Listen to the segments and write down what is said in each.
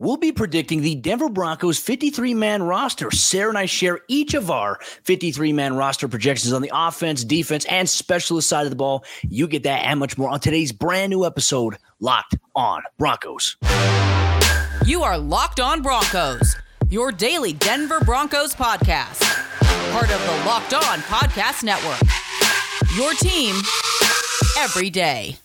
We'll be predicting the Denver Broncos 53 man roster. Sarah and I share each of our 53 man roster projections on the offense, defense, and specialist side of the ball. You get that and much more on today's brand new episode, Locked on Broncos. You are Locked on Broncos, your daily Denver Broncos podcast, part of the Locked on Podcast Network. Your team every day.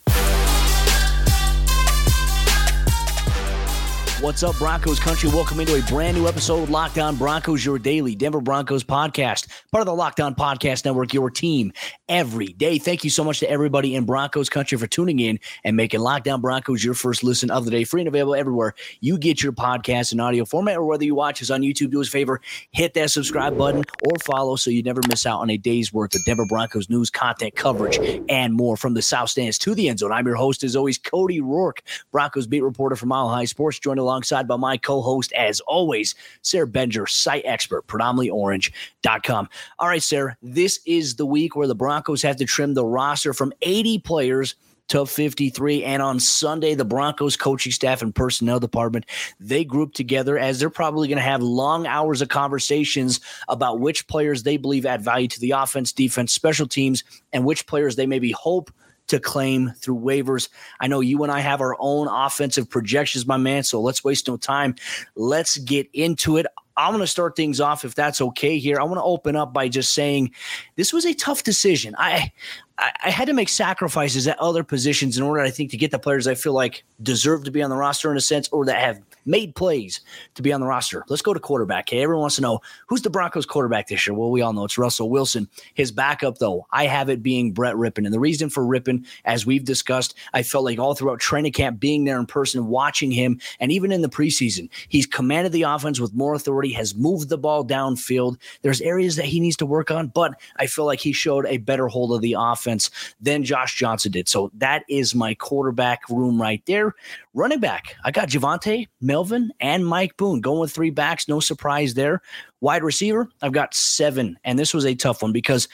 What's up, Broncos country? Welcome into a brand new episode of Locked On Broncos, your daily Denver Broncos podcast, part of the Locked On Podcast Network, your team every day. Thank you so much to everybody in Broncos country for tuning in and making Locked On Broncos your first listen of the day, free and available everywhere you get your podcast in audio format, or whether you watch us on YouTube, do us a favor, hit that subscribe button or follow so you never miss out on a day's worth of Denver Broncos news, content, coverage, and more from the South Stands to the end zone. I'm your host, as always, Cody Roark, Broncos beat reporter for Mile High Sports, joined alongside by my co-host, as always, Sarah Bedinger, site expert, predominantlyorange.com. All right, Sarah, this is the week where the Broncos have to trim the roster from 80 players to 53. And on Sunday, the Broncos coaching staff and personnel department, they group together as they're probably going to have long hours of conversations about which players they believe add value to the offense, defense, special teams, and which players they maybe hope – to claim through waivers. I know you and I have our own offensive projections, my man. So let's waste no time. Let's get into it. I'm going to start things off if that's okay here. I want to open up by just saying this was a tough decision. I I, had to make sacrifices at other positions in order, I think, to get the players I feel like deserve to be on the roster in a sense, or that have made plays to be on the roster. Let's go to quarterback. Hey, everyone wants to know who's the Broncos quarterback this year. Well, we all know it's Russell Wilson. His backup, though, I have it being Brett Rypien, and the reason for Rypien, as we've discussed, I felt like all throughout training camp, being there in person, watching him, and even in the preseason, he's commanded the offense with more authority, has moved the ball downfield. There's areas that he needs to work on, but I feel like he showed a better hold of the offense offense than Josh Johnson did. So that is my quarterback room right there. Running back, I got Javonte, Melvin, and Mike Boone going with three backs. No surprise there. Wide receiver, I've got seven. And this was a tough one because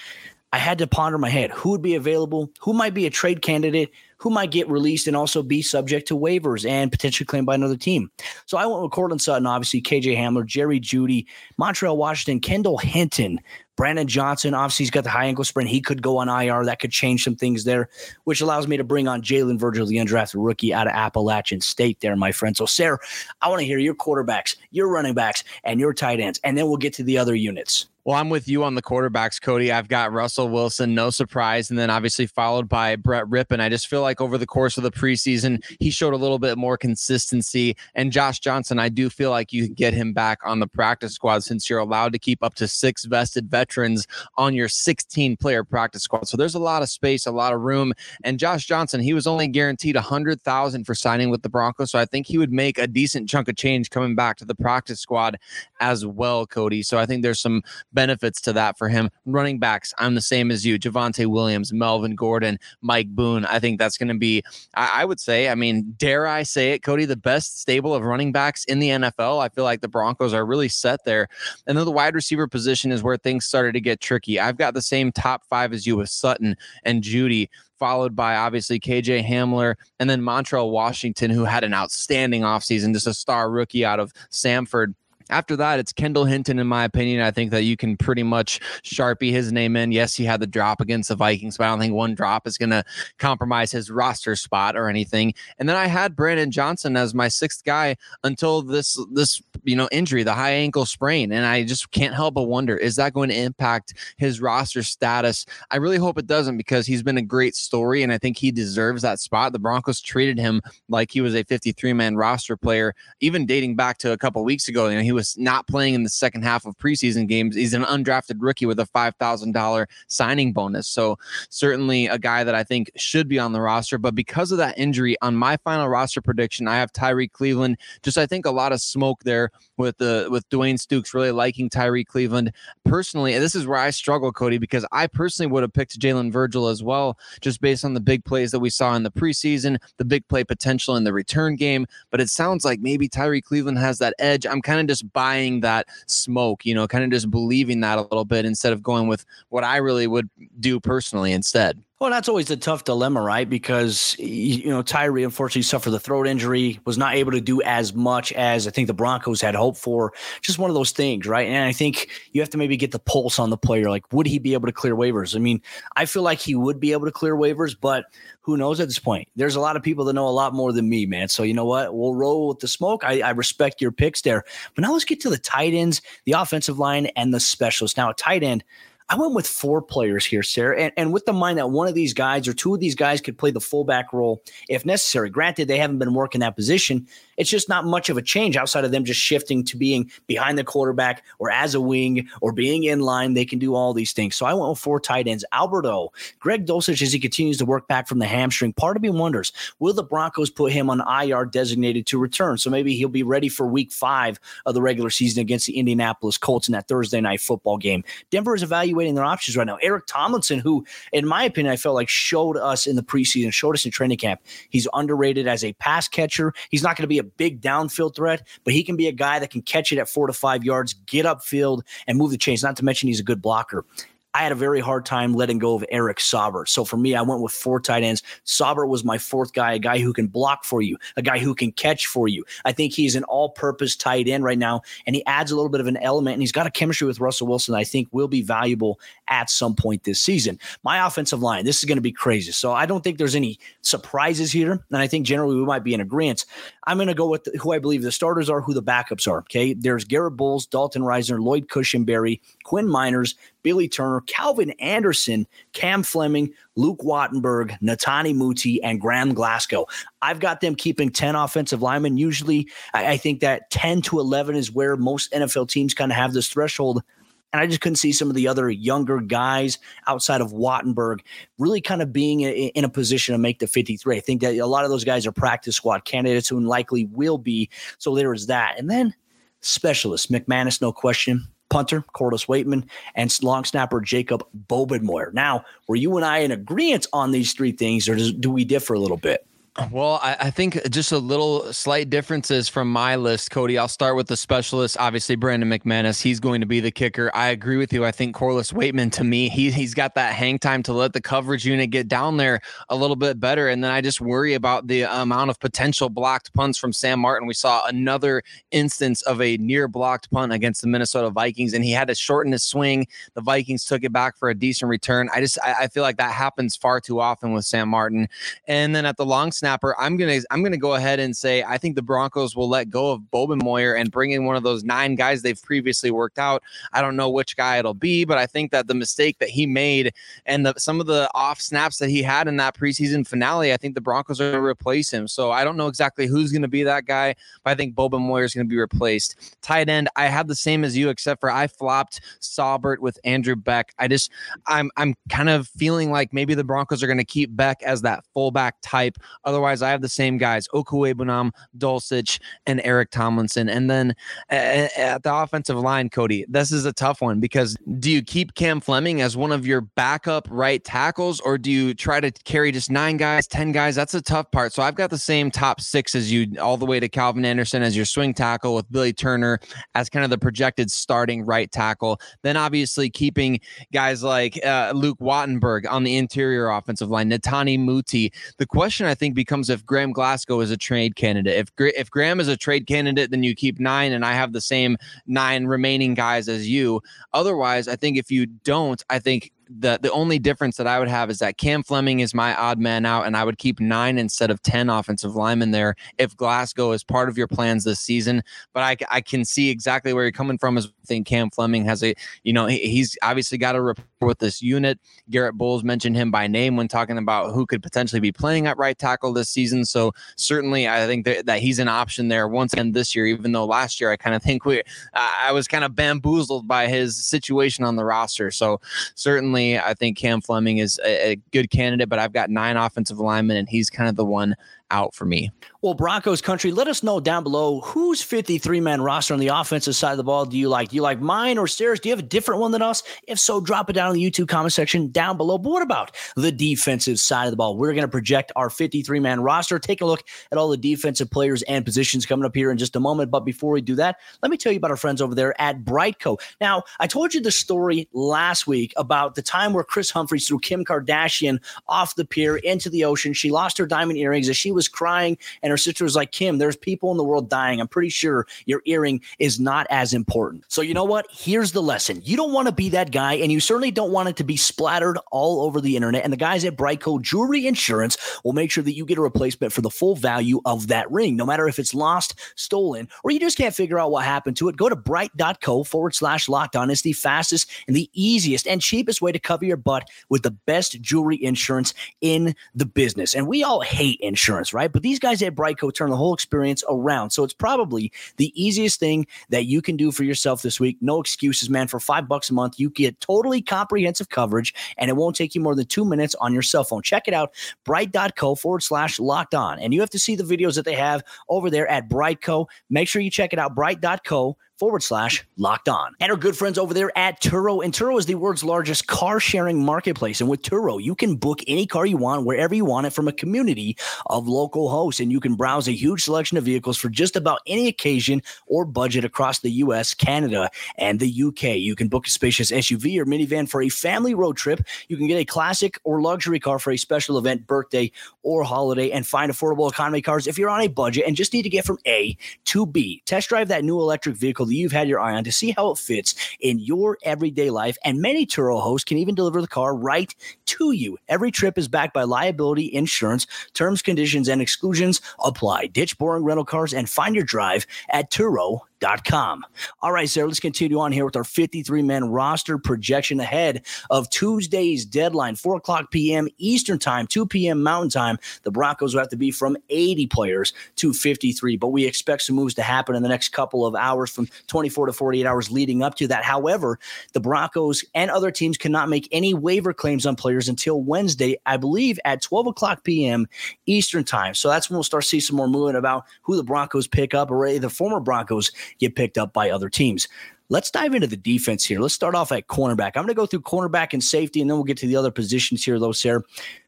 I had to ponder my head who would be available, who might be a trade candidate, who might get released and also be subject to waivers and potentially claimed by another team. So I went with Courtland Sutton, obviously, KJ Hamler, Jerry Jeudy, Montrell Washington, Kendall Hinton, Brandon Johnson, obviously, he's got the high ankle sprain. He could go on IR. That could change some things there, which allows me to bring on Jalen Virgil, the undrafted rookie out of Appalachian State, there, my friend. So, Sarah, I want to hear your quarterbacks, your running backs, and your tight ends, and then we'll get to the other units. Well, I'm with you on the quarterbacks, Cody. I've got Russell Wilson, no surprise, and then obviously followed by Brett Rypien. I just feel like over the course of the preseason, he showed a little bit more consistency. And Josh Johnson, I do feel like you can get him back on the practice squad since you're allowed to keep up to six vested veterans on your 16 player practice squad. So there's a lot of space, a lot of room. And Josh Johnson, he was only guaranteed hundred thousand for signing with the Broncos. So I think he would make a decent chunk of change coming back to the practice squad as well, Cody. So I think there's some benefits to that for him. Running backs, I'm the same as you. Javonte Williams, Melvin Gordon, Mike Boone. I think that's going to be, I, I, would say, I mean, dare I say it, Cody, the best stable of running backs in the NFL. I feel like the Broncos are really set there. And then the wide receiver position is where things started to get tricky. I've got the same top five as you with Sutton and Jeudy followed by obviously KJ Hamler and then Montrell Washington, who had an outstanding offseason, just a star rookie out of Samford. After that, it's Kendall Hinton, in my opinion. I think that you can pretty much sharpie his name in. Yes, he had the drop against the Vikings, but I don't think one drop is going to compromise his roster spot or anything. And then I had Brandon Johnson as my sixth guy until this this you know injury, the high ankle sprain, and I just can't help but wonder is that going to impact his roster status? I really hope it doesn't because he's been a great story, and I think he deserves that spot. The Broncos treated him like he was a 53 man roster player, even dating back to a couple weeks ago. You know, he was was not playing in the second half of preseason games. He's an undrafted rookie with a $5,000 signing bonus. So, certainly a guy that I think should be on the roster. But because of that injury, on my final roster prediction, I have Tyree Cleveland. Just, I think a lot of smoke there with the with Dwayne Stukes really liking Tyree Cleveland. Personally, and this is where I struggle, Cody, because I personally would have picked Jalen Virgil as well, just based on the big plays that we saw in the preseason, the big play potential in the return game. But it sounds like maybe Tyree Cleveland has that edge. I'm kind of just buying that smoke, you know, kind of just believing that a little bit instead of going with what I really would do personally instead. Well, that's always a tough dilemma, right? Because you know Tyree unfortunately suffered the throat injury, was not able to do as much as I think the Broncos had hoped for. Just one of those things, right? And I think you have to maybe get the pulse on the player. Like, would he be able to clear waivers? I mean, I feel like he would be able to clear waivers, but who knows at this point? There's a lot of people that know a lot more than me, man. So you know what? We'll roll with the smoke. I, I respect your picks there, but now let's get to the tight ends, the offensive line, and the specialists. Now, a tight end. I went with four players here, Sarah, and, and with the mind that one of these guys or two of these guys could play the fullback role if necessary. Granted, they haven't been working that position. It's just not much of a change outside of them just shifting to being behind the quarterback or as a wing or being in line. They can do all these things. So I went with four tight ends. Albert O, Greg Dulcich, as he continues to work back from the hamstring. Part of me wonders, will the Broncos put him on IR designated to return? So maybe he'll be ready for week five of the regular season against the Indianapolis Colts in that Thursday night football game. Denver is evaluating their options right now. Eric Tomlinson, who, in my opinion, I felt like showed us in the preseason, showed us in training camp. He's underrated as a pass catcher. He's not going to be a big downfield threat, but he can be a guy that can catch it at four to five yards, get upfield, and move the chains. Not to mention he's a good blocker. I had a very hard time letting go of Eric Saubert. So for me, I went with four tight ends. Saubert was my fourth guy, a guy who can block for you, a guy who can catch for you. I think he's an all purpose tight end right now, and he adds a little bit of an element, and he's got a chemistry with Russell Wilson I think will be valuable at some point this season. My offensive line, this is going to be crazy. So I don't think there's any surprises here. And I think generally we might be in agreement. I'm going to go with who I believe the starters are, who the backups are. Okay. There's Garrett Bolles, Dalton Risner, Lloyd Cushenberry, Quinn Meinerz, Billy Turner, Calvin Anderson, Cam Fleming, Luke Wattenberg, Netane Muti, and Graham Glasgow. I've got them keeping 10 offensive linemen. Usually, I, I think that 10 to 11 is where most NFL teams kind of have this threshold. And I just couldn't see some of the other younger guys outside of Wattenberg really kind of being in a position to make the 53. I think that a lot of those guys are practice squad candidates who likely will be. So there is that. And then specialists, McManus, no question punter Corliss Waitman, and long snapper Jacob Bobenmoyer. Now, were you and I in agreement on these three things, or does, do we differ a little bit? Well, I, I, think just a little slight differences from my list, Cody. I'll start with the specialist. Obviously, Brandon McManus. He's going to be the kicker. I agree with you. I think Corliss Waitman, to me, he he's got that hang time to let the coverage unit get down there a little bit better. And then I just worry about the amount of potential blocked punts from Sam Martin. We saw another instance of a near blocked punt against the Minnesota Vikings, and he had to shorten his swing. The Vikings took it back for a decent return. I just I, I feel like that happens far too often with Sam Martin. And then at the long snapper, I'm gonna I'm gonna go ahead and say I think the Broncos will let go of Bobenmoyer and bring in one of those nine guys they've previously worked out. I don't know which guy it'll be, but I think that the mistake that he made and the, some of the off snaps that he had in that preseason finale, I think the Broncos are to replace him. So I don't know exactly who's to be that guy, but I think Bobenmoyer is going to be replaced. Tight end, I have the same as you, except for I flopped Saubert with Andrew Beck. I just I'm I'm kind of feeling like maybe the Broncos are to keep Beck as that fullback type. Otherwise, I have the same guys: Okwuegbunam, Dulcich, and Eric Tomlinson. And then at the offensive line, Cody, this is a tough one because do you keep Cam Fleming as one of your backup right tackles, or do you try to carry just nine guys, ten guys? That's a tough part. So I've got the same top six as you, all the way to Calvin Anderson as your swing tackle, with Billy Turner as kind of the projected starting right tackle. Then obviously keeping guys like uh, Luke Wattenberg on the interior offensive line, Netane Muti. The question I think becomes if Graham Glasgow is a trade candidate. If if Graham is a trade candidate, then you keep nine, and I have the same nine remaining guys as you. Otherwise, I think if you don't, I think the the only difference that I would have is that Cam Fleming is my odd man out, and I would keep nine instead of ten offensive linemen there if Glasgow is part of your plans this season. But I, I can see exactly where you're coming from. As I think Cam Fleming has a you know he, he's obviously got a rapport with this unit. Garrett Bolles mentioned him by name when talking about who could potentially be playing at right tackle this season. So certainly I think that, that he's an option there once again this year. Even though last year I kind of think we I was kind of bamboozled by his situation on the roster. So certainly I think Cam Fleming is a, a good candidate, but I've got nine offensive linemen, and he's kind of the one out for me. Well, Broncos country, let us know down below whose 53 man roster on the offensive side of the ball do you like? Do you like mine or Sarah's? Do you have a different one than us? If so, drop it down in the YouTube comment section down below. But what about the defensive side of the ball? We're going to project our 53 man roster. Take a look at all the defensive players and positions coming up here in just a moment. But before we do that, let me tell you about our friends over there at BriteCo. Now, I told you the story last week about the time where Kris Humphries threw Kim Kardashian off the pier into the ocean. She lost her diamond earrings as she was crying and her sister was like, Kim, there's people in the world dying. I'm pretty sure your earring is not as important. So, you know what? Here's the lesson you don't want to be that guy, and you certainly don't want it to be splattered all over the internet. And the guys at BriteCo Jewelry Insurance will make sure that you get a replacement for the full value of that ring, no matter if it's lost, stolen, or you just can't figure out what happened to it. Go to brite.co forward slash locked on. It's the fastest and the easiest and cheapest way to cover your butt with the best jewelry insurance in the business. And we all hate insurance, right? But these guys at BriteCo turn the whole experience around. So it's probably the easiest thing that you can do for yourself this week. No excuses, man. For five bucks a month, you get totally comprehensive coverage and it won't take you more than two minutes on your cell phone. Check it out, brite.co forward slash locked on. And you have to see the videos that they have over there at BriteCo. Make sure you check it out, brite.co forward slash locked on. And our good friends over there at Turo. And Turo is the world's largest car sharing marketplace. And with Turo, you can book any car you want wherever you want it from a community of local hosts. And you can browse a huge selection of vehicles for just about any occasion or budget across the US, Canada, and the UK. You can book a spacious SUV or minivan for a family road trip. You can get a classic or luxury car for a special event, birthday, or holiday, and find affordable economy cars if you're on a budget and just need to get from A to B. Test drive that new electric vehicle that you've had your eye on to see how it fits in your everyday life. And many Turo hosts can even deliver the car right to you. Every trip is backed by liability insurance. Terms, conditions, and exclusions apply. Ditch boring rental cars and find your drive at Turo Com. All right, Sarah, let's continue on here with our 53 man roster projection ahead of Tuesday's deadline, 4 o'clock p.m. Eastern Time, 2 p.m. Mountain Time. The Broncos will have to be from 80 players to 53, but we expect some moves to happen in the next couple of hours from 24 to 48 hours leading up to that. However, the Broncos and other teams cannot make any waiver claims on players until Wednesday, I believe, at 12 o'clock p.m. Eastern Time. So that's when we'll start see some more movement about who the Broncos pick up or the former Broncos get picked up by other teams. Let's dive into the defense here. Let's start off at cornerback. I'm going to go through cornerback and safety, and then we'll get to the other positions here, though, Sarah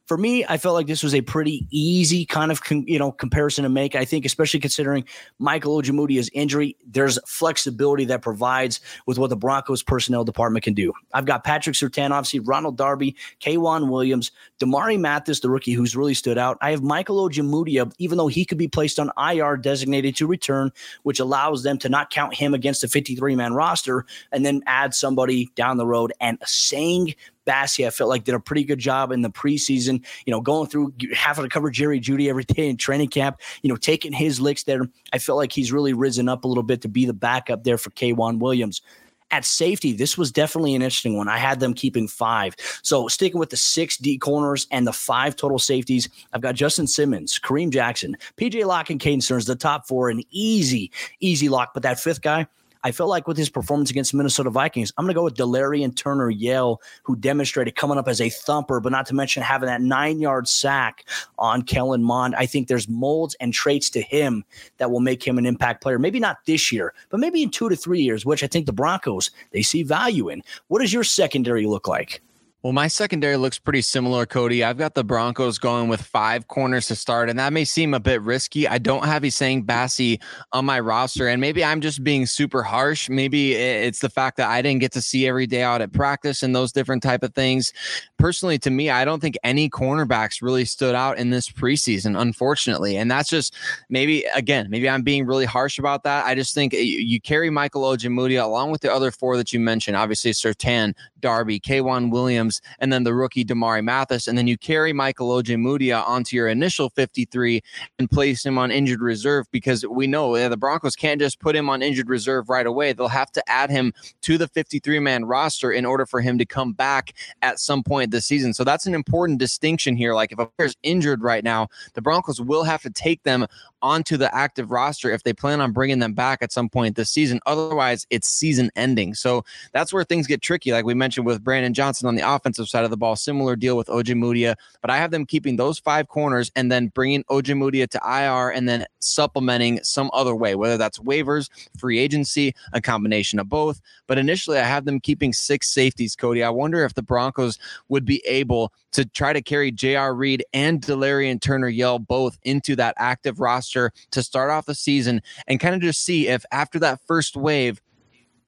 for me, I felt like this was a pretty easy kind of you know comparison to make. I think, especially considering Michael Ojemudia's injury, there's flexibility that provides with what the Broncos personnel department can do. I've got Patrick Surtain, obviously Ronald Darby, K'Waun Williams, Damarri Mathis, the rookie who's really stood out. I have Michael Ojemudia, even though he could be placed on IR designated to return, which allows them to not count him against the 53 man roster and then add somebody down the road. And Essang Bassey, I felt like did a pretty good job in the preseason, you know, going through having to cover Jerry Jeudy every day in training camp, you know, taking his licks there. I felt like he's really risen up a little bit to be the backup there for K'Waun Williams. At safety, this was definitely an interesting one. I had them keeping five. So sticking with the six D corners and the five total safeties, I've got Justin Simmons, Kareem Jackson, PJ Locke, and Caden Sterns, the top four, an easy, easy lock. But that fifth guy, I feel like with his performance against Minnesota Vikings, I'm going to go with Delarrian Turner Yell, who demonstrated coming up as a thumper, but not to mention having that nine yard sack on Kellen Mond. I think there's molds and traits to him that will make him an impact player. Maybe not this year, but maybe in two to three years, which I think the Broncos they see value in. What does your secondary look like? Well, my secondary looks pretty similar, Cody. I've got the Broncos going with five corners to start, and that may seem a bit risky. I don't have Essang Bassey on my roster, and maybe I'm just being super harsh. Maybe it's the fact that I didn't get to see every day out at practice and those different type of things. Personally, to me, I don't think any cornerbacks really stood out in this preseason, unfortunately, and that's just maybe again, maybe I'm being really harsh about that. I just think eh, you carry Michael Ojemudia along with the other four that you mentioned, obviously Surtain, Darby, K'Waun Williams, and then the rookie Damarri Mathis. And then you carry Michael Ojemudia onto your initial 53 and place him on injured reserve because we know the Broncos can't just put him on injured reserve right away. They'll have to add him to the 53 man roster in order for him to come back at some point this season. So that's an important distinction here. Like if a player's injured right now, the Broncos will have to take them onto the active roster if they plan on bringing them back at some point this season. Otherwise, it's season ending. So that's where things get tricky. Like we mentioned with Brandon Johnson on the offensive side of the ball, similar deal with Oj Ojemudia. But I have them keeping those five corners and then bringing Oj Ojemudia to IR and then supplementing some other way, whether that's waivers, free agency, a combination of both. But initially, I have them keeping six safeties, Cody. I wonder if the Broncos would be able to try to carry J.R. Reed and Delarrian Turner Yell both into that active roster to start off the season and kind of just see if after that first wave,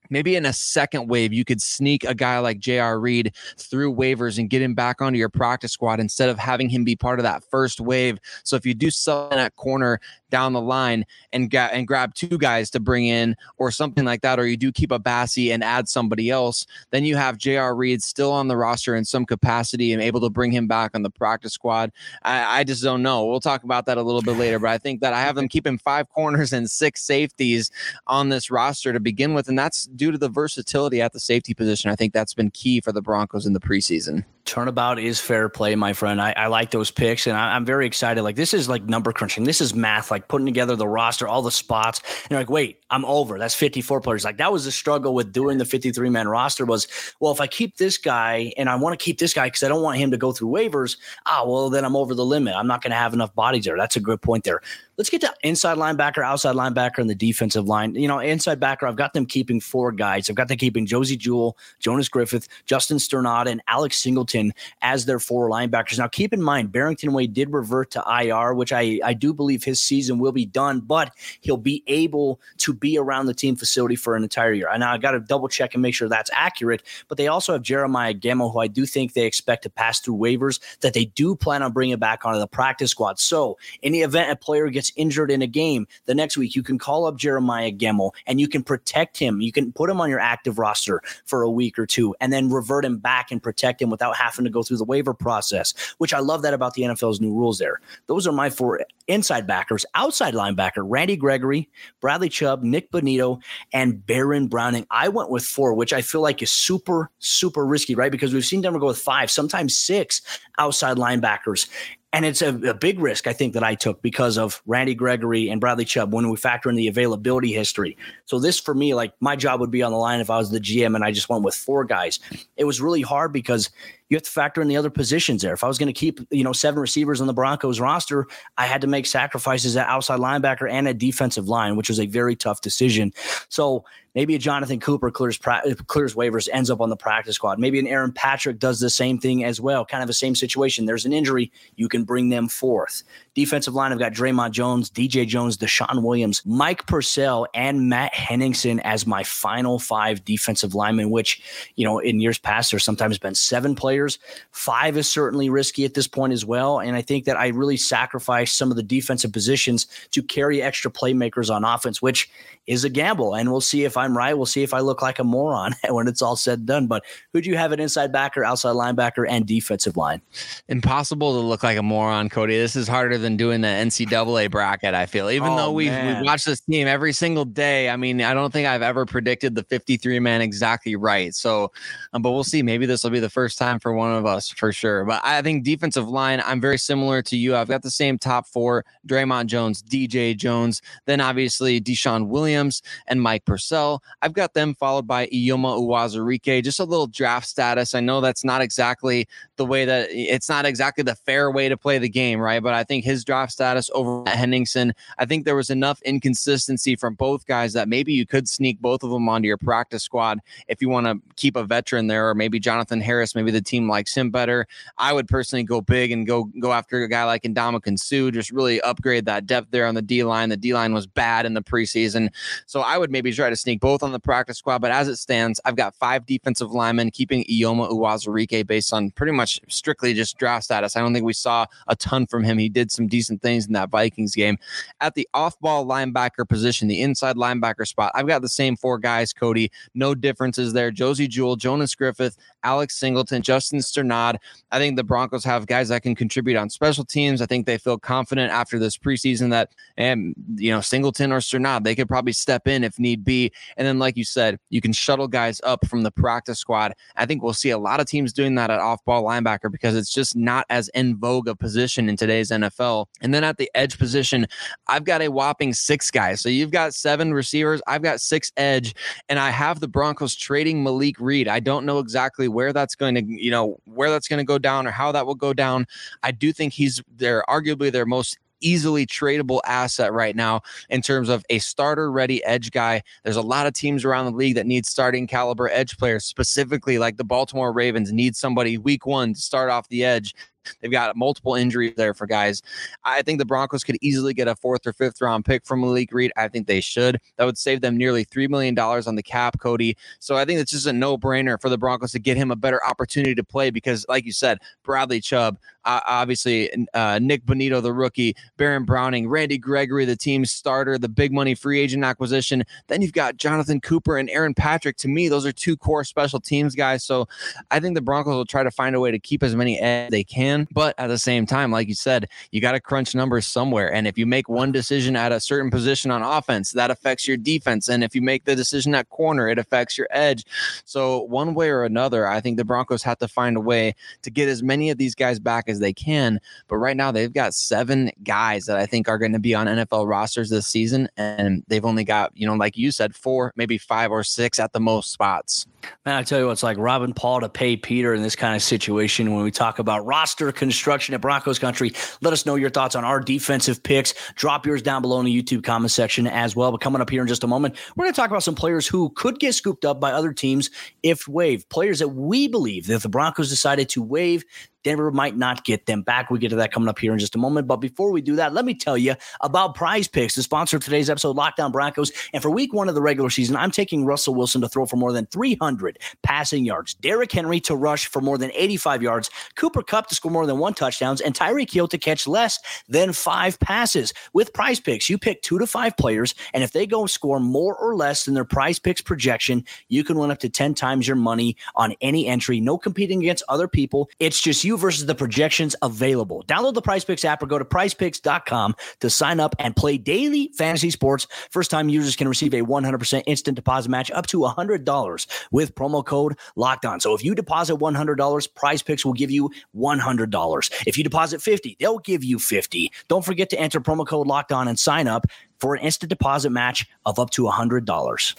maybe in a second wave, you could sneak a guy like J.R. Reed through waivers and get him back onto your practice squad instead of having him be part of that first wave. So if you do sell that corner down the line and get and grab two guys to bring in or something like that, or you do keep a Bassey and add somebody else, then you have J.R. Reed still on the roster in some capacity and able to bring him back on the practice squad. I, I just don't know. We'll talk about that a little bit later, but I think that I have them keeping five corners and six safeties on this roster to begin with, and that's due to the versatility at the safety position. I think that's been key for the Broncos in the preseason. Turnabout is fair play, my friend. I, I like those picks, and I, am very excited. Like this is like number crunching. This is math, like putting together the roster, all the spots. And you're like, wait, I'm over. That's 54 players. Like that was the struggle with doing the 53 man roster. Was well, if I keep this guy and I want to keep this guy because I don't want him to go through waivers. Ah, well, then I'm over the limit. I'm not going to have enough bodies there. That's a good point there. Let's get to inside linebacker, outside linebacker, and the defensive line. You know, inside backer, I've got them keeping four guys. I've got them keeping Josey Jewell, Jonas Griffith, Justin Strnad, and Alex Singleton as their four linebackers. Now, keep in mind, Barrington Wade did revert to IR, which I, I do believe his season will be done, but he'll be able to be around the team facility for an entire year. And I got to double check and make sure that's accurate. But they also have Jeremiah Gemmel, who I do think they expect to pass through waivers that they do plan on bringing back onto the practice squad. So, in the event a player gets gets injured in a game the next week, you can call up Jeremiah Gemmel and you can protect him. You can put him on your active roster for a week or two and then revert him back and protect him without having to go through the waiver process, which I love that about the NFL's new rules there. Those are my four inside backers, outside linebacker, Randy Gregory, Bradley Chubb, Nik Bonitto, and Baron Browning. I went with four, which I feel like is super, super risky, right? Because we've seen Denver go with five, sometimes six outside linebackers. And it's a, a, big risk, I think, that I took because of Randy Gregory and Bradley Chubb when we factor in the availability history. So, this for me, like my job would be on the line if I was the GM and I just went with four guys. It was really hard because you have to factor in the other positions there. If I was going to keep, you know, seven receivers on the Broncos roster, I had to make sacrifices at outside linebacker and at defensive line, which was a very tough decision. So maybe a Jonathan Cooper clears clears waivers, ends up on the practice squad. Maybe an Aaron Patrick does the same thing as well, kind of the same situation. There's an injury, you can bring them forth. Defensive line, I've got Dre'Mont Jones, DJ Jones, DeShawn Williams, Mike Purcell, and Matt Henningsen as my final five defensive linemen, which, you know, in years past, there's sometimes been seven players. Five is certainly risky at this point as well. And I think that I really sacrificed some of the defensive positions to carry extra playmakers on offense, which is a gamble. And we'll see if I'm right. We'll see if I look like a moron when it's all said and done. But who do you have an inside backer, outside linebacker, and defensive line? Impossible to look like a moron, Cody. This is harder than doing the NCAA bracket, I feel. Even oh, though we've, we've watched this team every single day, I mean, I don't think I've ever predicted the 53 man exactly right. So, um, but we'll see. Maybe this will be the first time for one of us for sure. But I think defensive line, I'm very similar to you. I've got the same top four Dre'Mont Jones, DJ Jones, then obviously DeShawn Williams and Mike Purcell. I've got them followed by Eyioma Uwazurike. Just a little draft status. I know that's not exactly the way that it's not exactly the fair way to play the game, right? But I think his draft status over at Henningsen, I think there was enough inconsistency from both guys that maybe you could sneak both of them onto your practice squad if you want to keep a veteran there, or maybe Jonathan Harris, maybe the team likes him better. I would personally go big and go go after a guy like Ndamukong Suh, just really upgrade that depth there on the D line. The D line was bad in the preseason, so I would maybe try to sneak both on the practice squad. But as it stands, I've got five defensive linemen, keeping Eyioma Uwazurike based on pretty much strictly just draft status. I don't think we saw a ton from him. He did some decent things in that Vikings game. At the off-ball linebacker position, the inside linebacker spot, I've got the same four guys, Cody. No differences there. Josey Jewell, Jonas Griffith, Alex Singleton, Justin Strnad. I think the Broncos have guys that can contribute on special teams. I think they feel confident after this preseason that, and you know, Singleton or Strnad, they could probably step in if need be. And then, like you said, you can shuttle guys up from the practice squad. I think we'll see a lot of teams doing that at off-ball linebacker because it's just not as in vogue a position in today's NFL. And then at the edge position, I've got a whopping six guys. So you've got seven receivers. I've got six edge, and I have the Broncos trading Malik Reed. I don't know exactly where that's going to, you know, where that's going to go down or how that will go down. I do think he's their arguably their most easily tradable asset right now in terms of a starter ready edge guy. There's a lot of teams around the league that need starting caliber edge players, specifically like the Baltimore Ravens need somebody week one to start off the edge. They've got multiple injuries there for guys. I think the Broncos could easily get a fourth or fifth round pick from Malik Reed. I think they should. That would save them nearly $3 million on the cap, Cody. So I think it's just a no brainer for the Broncos to get him a better opportunity to play because, like you said, Bradley Chubb, uh, obviously uh, Nik Bonitto, the rookie, Baron Browning, Randy Gregory, the team starter, the big money free agent acquisition. Then you've got Jonathan Cooper and Aaron Patrick. To me, those are two core special teams guys. So I think the Broncos will try to find a way to keep as many as they can. But at the same time, like you said, you got to crunch numbers somewhere. And if you make one decision at a certain position on offense, that affects your defense. And if you make the decision at corner, it affects your edge. So one way or another, I think the Broncos have to find a way to get as many of these guys back they can. But right now, they've got seven guys that I think are going to be on NFL rosters this season. And they've only got, you know, like you said, four, maybe five or six at the most spots. Man, I tell you what, it's like robbing Paul to pay Peter in this kind of situation when we talk about roster construction at Broncos country. Let us know your thoughts on our defensive picks. Drop yours down below in the YouTube comment section as well. But coming up here in just a moment, we're going to talk about some players who could get scooped up by other teams if waived. Players that we believe that if the Broncos decided to waive, Denver might not get them back. We get to that coming up here in just a moment. But before we do that, let me tell you about Prize Picks, the sponsor of today's episode, Locked On Broncos. And for week one of the regular season, I'm taking Russell Wilson to throw for more than 300 passing yards, Derrick Henry to rush for more than 85 yards, Cooper Kupp to score more than one touchdowns, and Tyreek Hill to catch less than five passes. With Prize Picks, you pick two to five players, and if they go score more or less than their Prize Picks projection, you can win up to 10 times your money on any entry. No competing against other people. It's just you versus the projections available. Download the Prize Picks app or go to prizepicks.com to sign up and play daily fantasy sports. First time users can receive a 100% instant deposit match up to $100 with promo code locked on. So if you deposit $100, Prize Picks will give you $100. If you deposit 50, they'll give you 50. Don't forget to enter promo code locked on and sign up for an instant deposit match of up to $100.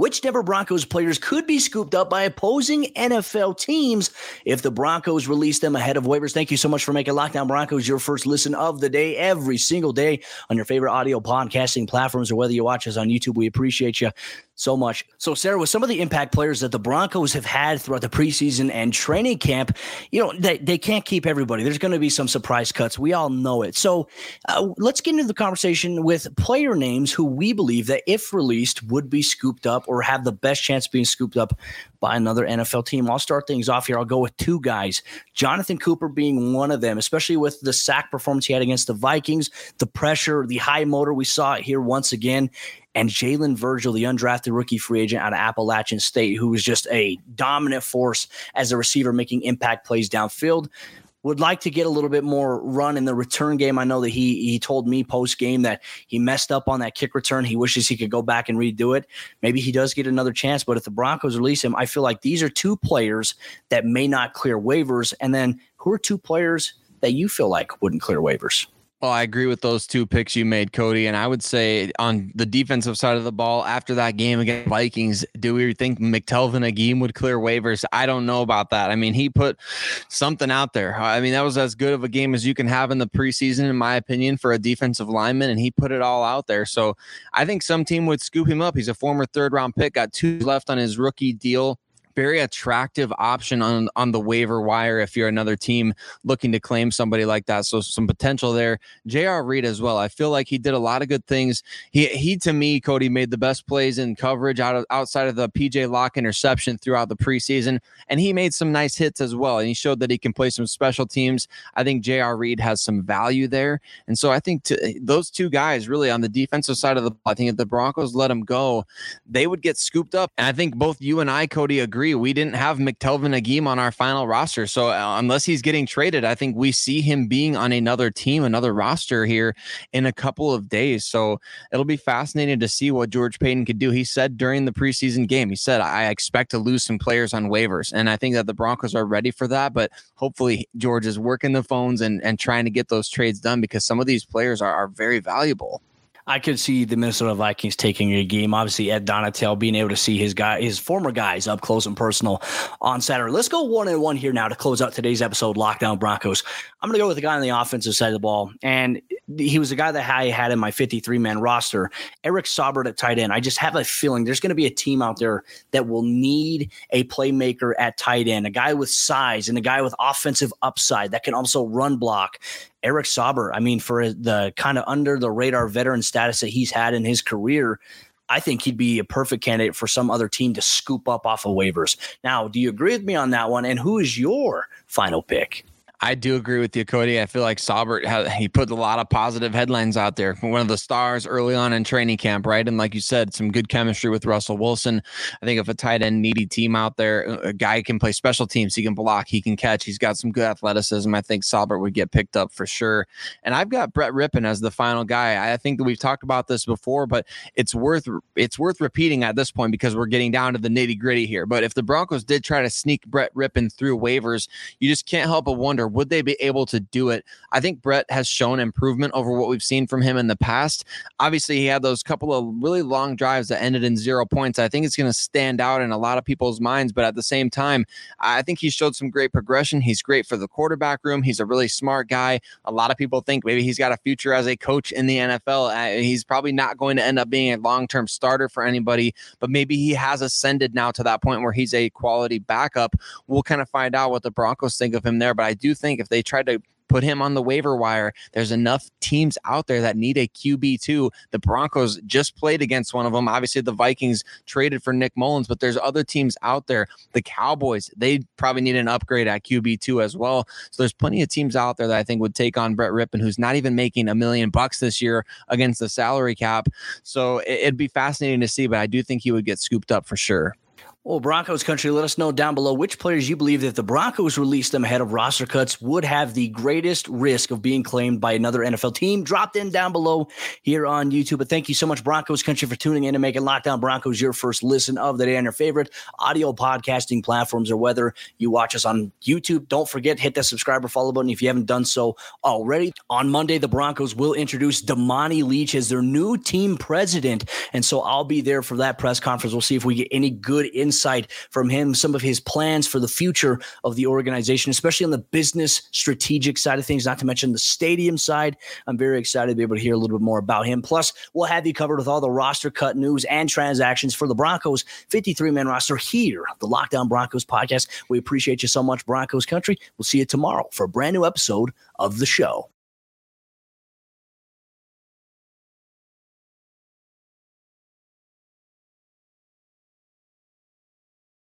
Which Denver Broncos players could be scooped up by opposing NFL teams if the Broncos release them ahead of waivers? Thank you so much for making Locked On Broncos your first listen of the day every single day on your favorite audio podcasting platforms or whether you watch us on YouTube. We appreciate you so much. So, Sarah, with some of the impact players that the Broncos have had throughout the preseason and training camp, you know, they, they can't keep everybody. There's going to be some surprise cuts. We all know it. So, uh, let's get into the conversation with player names who we believe that, if released, would be scooped up or have the best chance of being scooped up by another NFL team. I'll start things off here. I'll go with two guys, Jonathan Cooper being one of them, especially with the sack performance he had against the Vikings, the pressure, the high motor. We saw it here once again and Jalen Virgil, the undrafted rookie free agent out of Appalachian State, who was just a dominant force as a receiver, making impact plays downfield. Would like to get a little bit more run in the return game. I know that he he told me post game that he messed up on that kick return. He wishes he could go back and redo it. Maybe he does get another chance, but if the Broncos release him, I feel like these are two players that may not clear waivers. And then who are two players that you feel like wouldn't clear waivers? Well, I agree with those two picks you made, Cody. And I would say on the defensive side of the ball, after that game against Vikings, do we think McTelvin Agim would clear waivers? I don't know about that. I mean, he put something out there. I mean, that was as good of a game as you can have in the preseason, in my opinion, for a defensive lineman, and he put it all out there. So I think some team would scoop him up. He's a former third round pick, got two left on his rookie deal very attractive option on on the waiver wire if you're another team looking to claim somebody like that. So some potential there. J.R. Reed as well. I feel like he did a lot of good things. He he to me, Cody made the best plays in coverage out of outside of the PJ Locke interception throughout the preseason, and he made some nice hits as well. And he showed that he can play some special teams. I think J.R. Reed has some value there, and so I think to, those two guys really on the defensive side of the. I think if the Broncos let him go, they would get scooped up. And I think both you and I, Cody, agree agree. We didn't have McTelvin Agim on our final roster. So uh, unless he's getting traded, I think we see him being on another team, another roster here in a couple of days. So it'll be fascinating to see what George Paton could do. He said during the preseason game, he said, I expect to lose some players on waivers. And I think that the Broncos are ready for that. But hopefully George is working the phones and, and trying to get those trades done because some of these players are, are very valuable. I could see the Minnesota Vikings taking Agim. Obviously, Ed Donatell being able to see his guy, his former guys up close and personal on Saturday. Let's go one and one here now to close out today's episode. Locked On Broncos. I'm going to go with the guy on the offensive side of the ball, and he was the guy that I had in my 53 man roster, Eric Saubert at tight end. I just have a feeling there's going to be a team out there that will need a playmaker at tight end, a guy with size and a guy with offensive upside that can also run block Eric Saubert, I mean, for the kind of under the radar veteran status that he's had in his career, I think he'd be a perfect candidate for some other team to scoop up off of waivers. Now, do you agree with me on that one? And who is your final pick? I do agree with you, Cody. I feel like Saubert he put a lot of positive headlines out there. One of the stars early on in training camp, right? And like you said, some good chemistry with Russell Wilson. I think if a tight end needy team out there, a guy can play special teams, he can block, he can catch, he's got some good athleticism. I think Saubert would get picked up for sure. And I've got Brett Rypien as the final guy. I think that we've talked about this before, but it's worth it's worth repeating at this point because we're getting down to the nitty gritty here. But if the Broncos did try to sneak Brett Rypien through waivers, you just can't help but wonder would they be able to do it? I think Brett has shown improvement over what we've seen from him in the past. Obviously, he had those couple of really long drives that ended in zero points. I think it's going to stand out in a lot of people's minds, but at the same time, I think he showed some great progression. He's great for the quarterback room. He's a really smart guy. A lot of people think maybe he's got a future as a coach in the NFL. Uh, he's probably not going to end up being a long term starter for anybody, but maybe he has ascended now to that point where he's a quality backup. We'll kind of find out what the Broncos think of him there, but I do think if they tried to put him on the waiver wire. There's enough teams out there that need a QB2. The Broncos just played against one of them. Obviously, the Vikings traded for Nick Mullens, but there's other teams out there. The Cowboys, they probably need an upgrade at QB2 as well. So there's plenty of teams out there that I think would take on Brett Rypien, who's not even making a million bucks this year against the salary cap. So it'd be fascinating to see, but I do think he would get scooped up for sure. Well, Broncos country, let us know down below which players you believe that the Broncos released them ahead of roster cuts would have the greatest risk of being claimed by another NFL team. Drop in down below here on YouTube. But thank you so much, Broncos country, for tuning in and making Locked On Broncos your first listen of the day on your favorite audio podcasting platforms or whether you watch us on YouTube. Don't forget, hit that subscribe or follow button if you haven't done so already. On Monday, the Broncos will introduce Damani Leech as their new team president. And so I'll be there for that press conference. We'll see if we get any good insight insight from him, some of his plans for the future of the organization, especially on the business strategic side of things, not to mention the stadium side. I'm very excited to be able to hear a little bit more about him. Plus, we'll have you covered with all the roster cut news and transactions for the Broncos 53 man roster here, the Locked On Broncos podcast. We appreciate you so much, Broncos country. We'll see you tomorrow for a brand new episode of the show.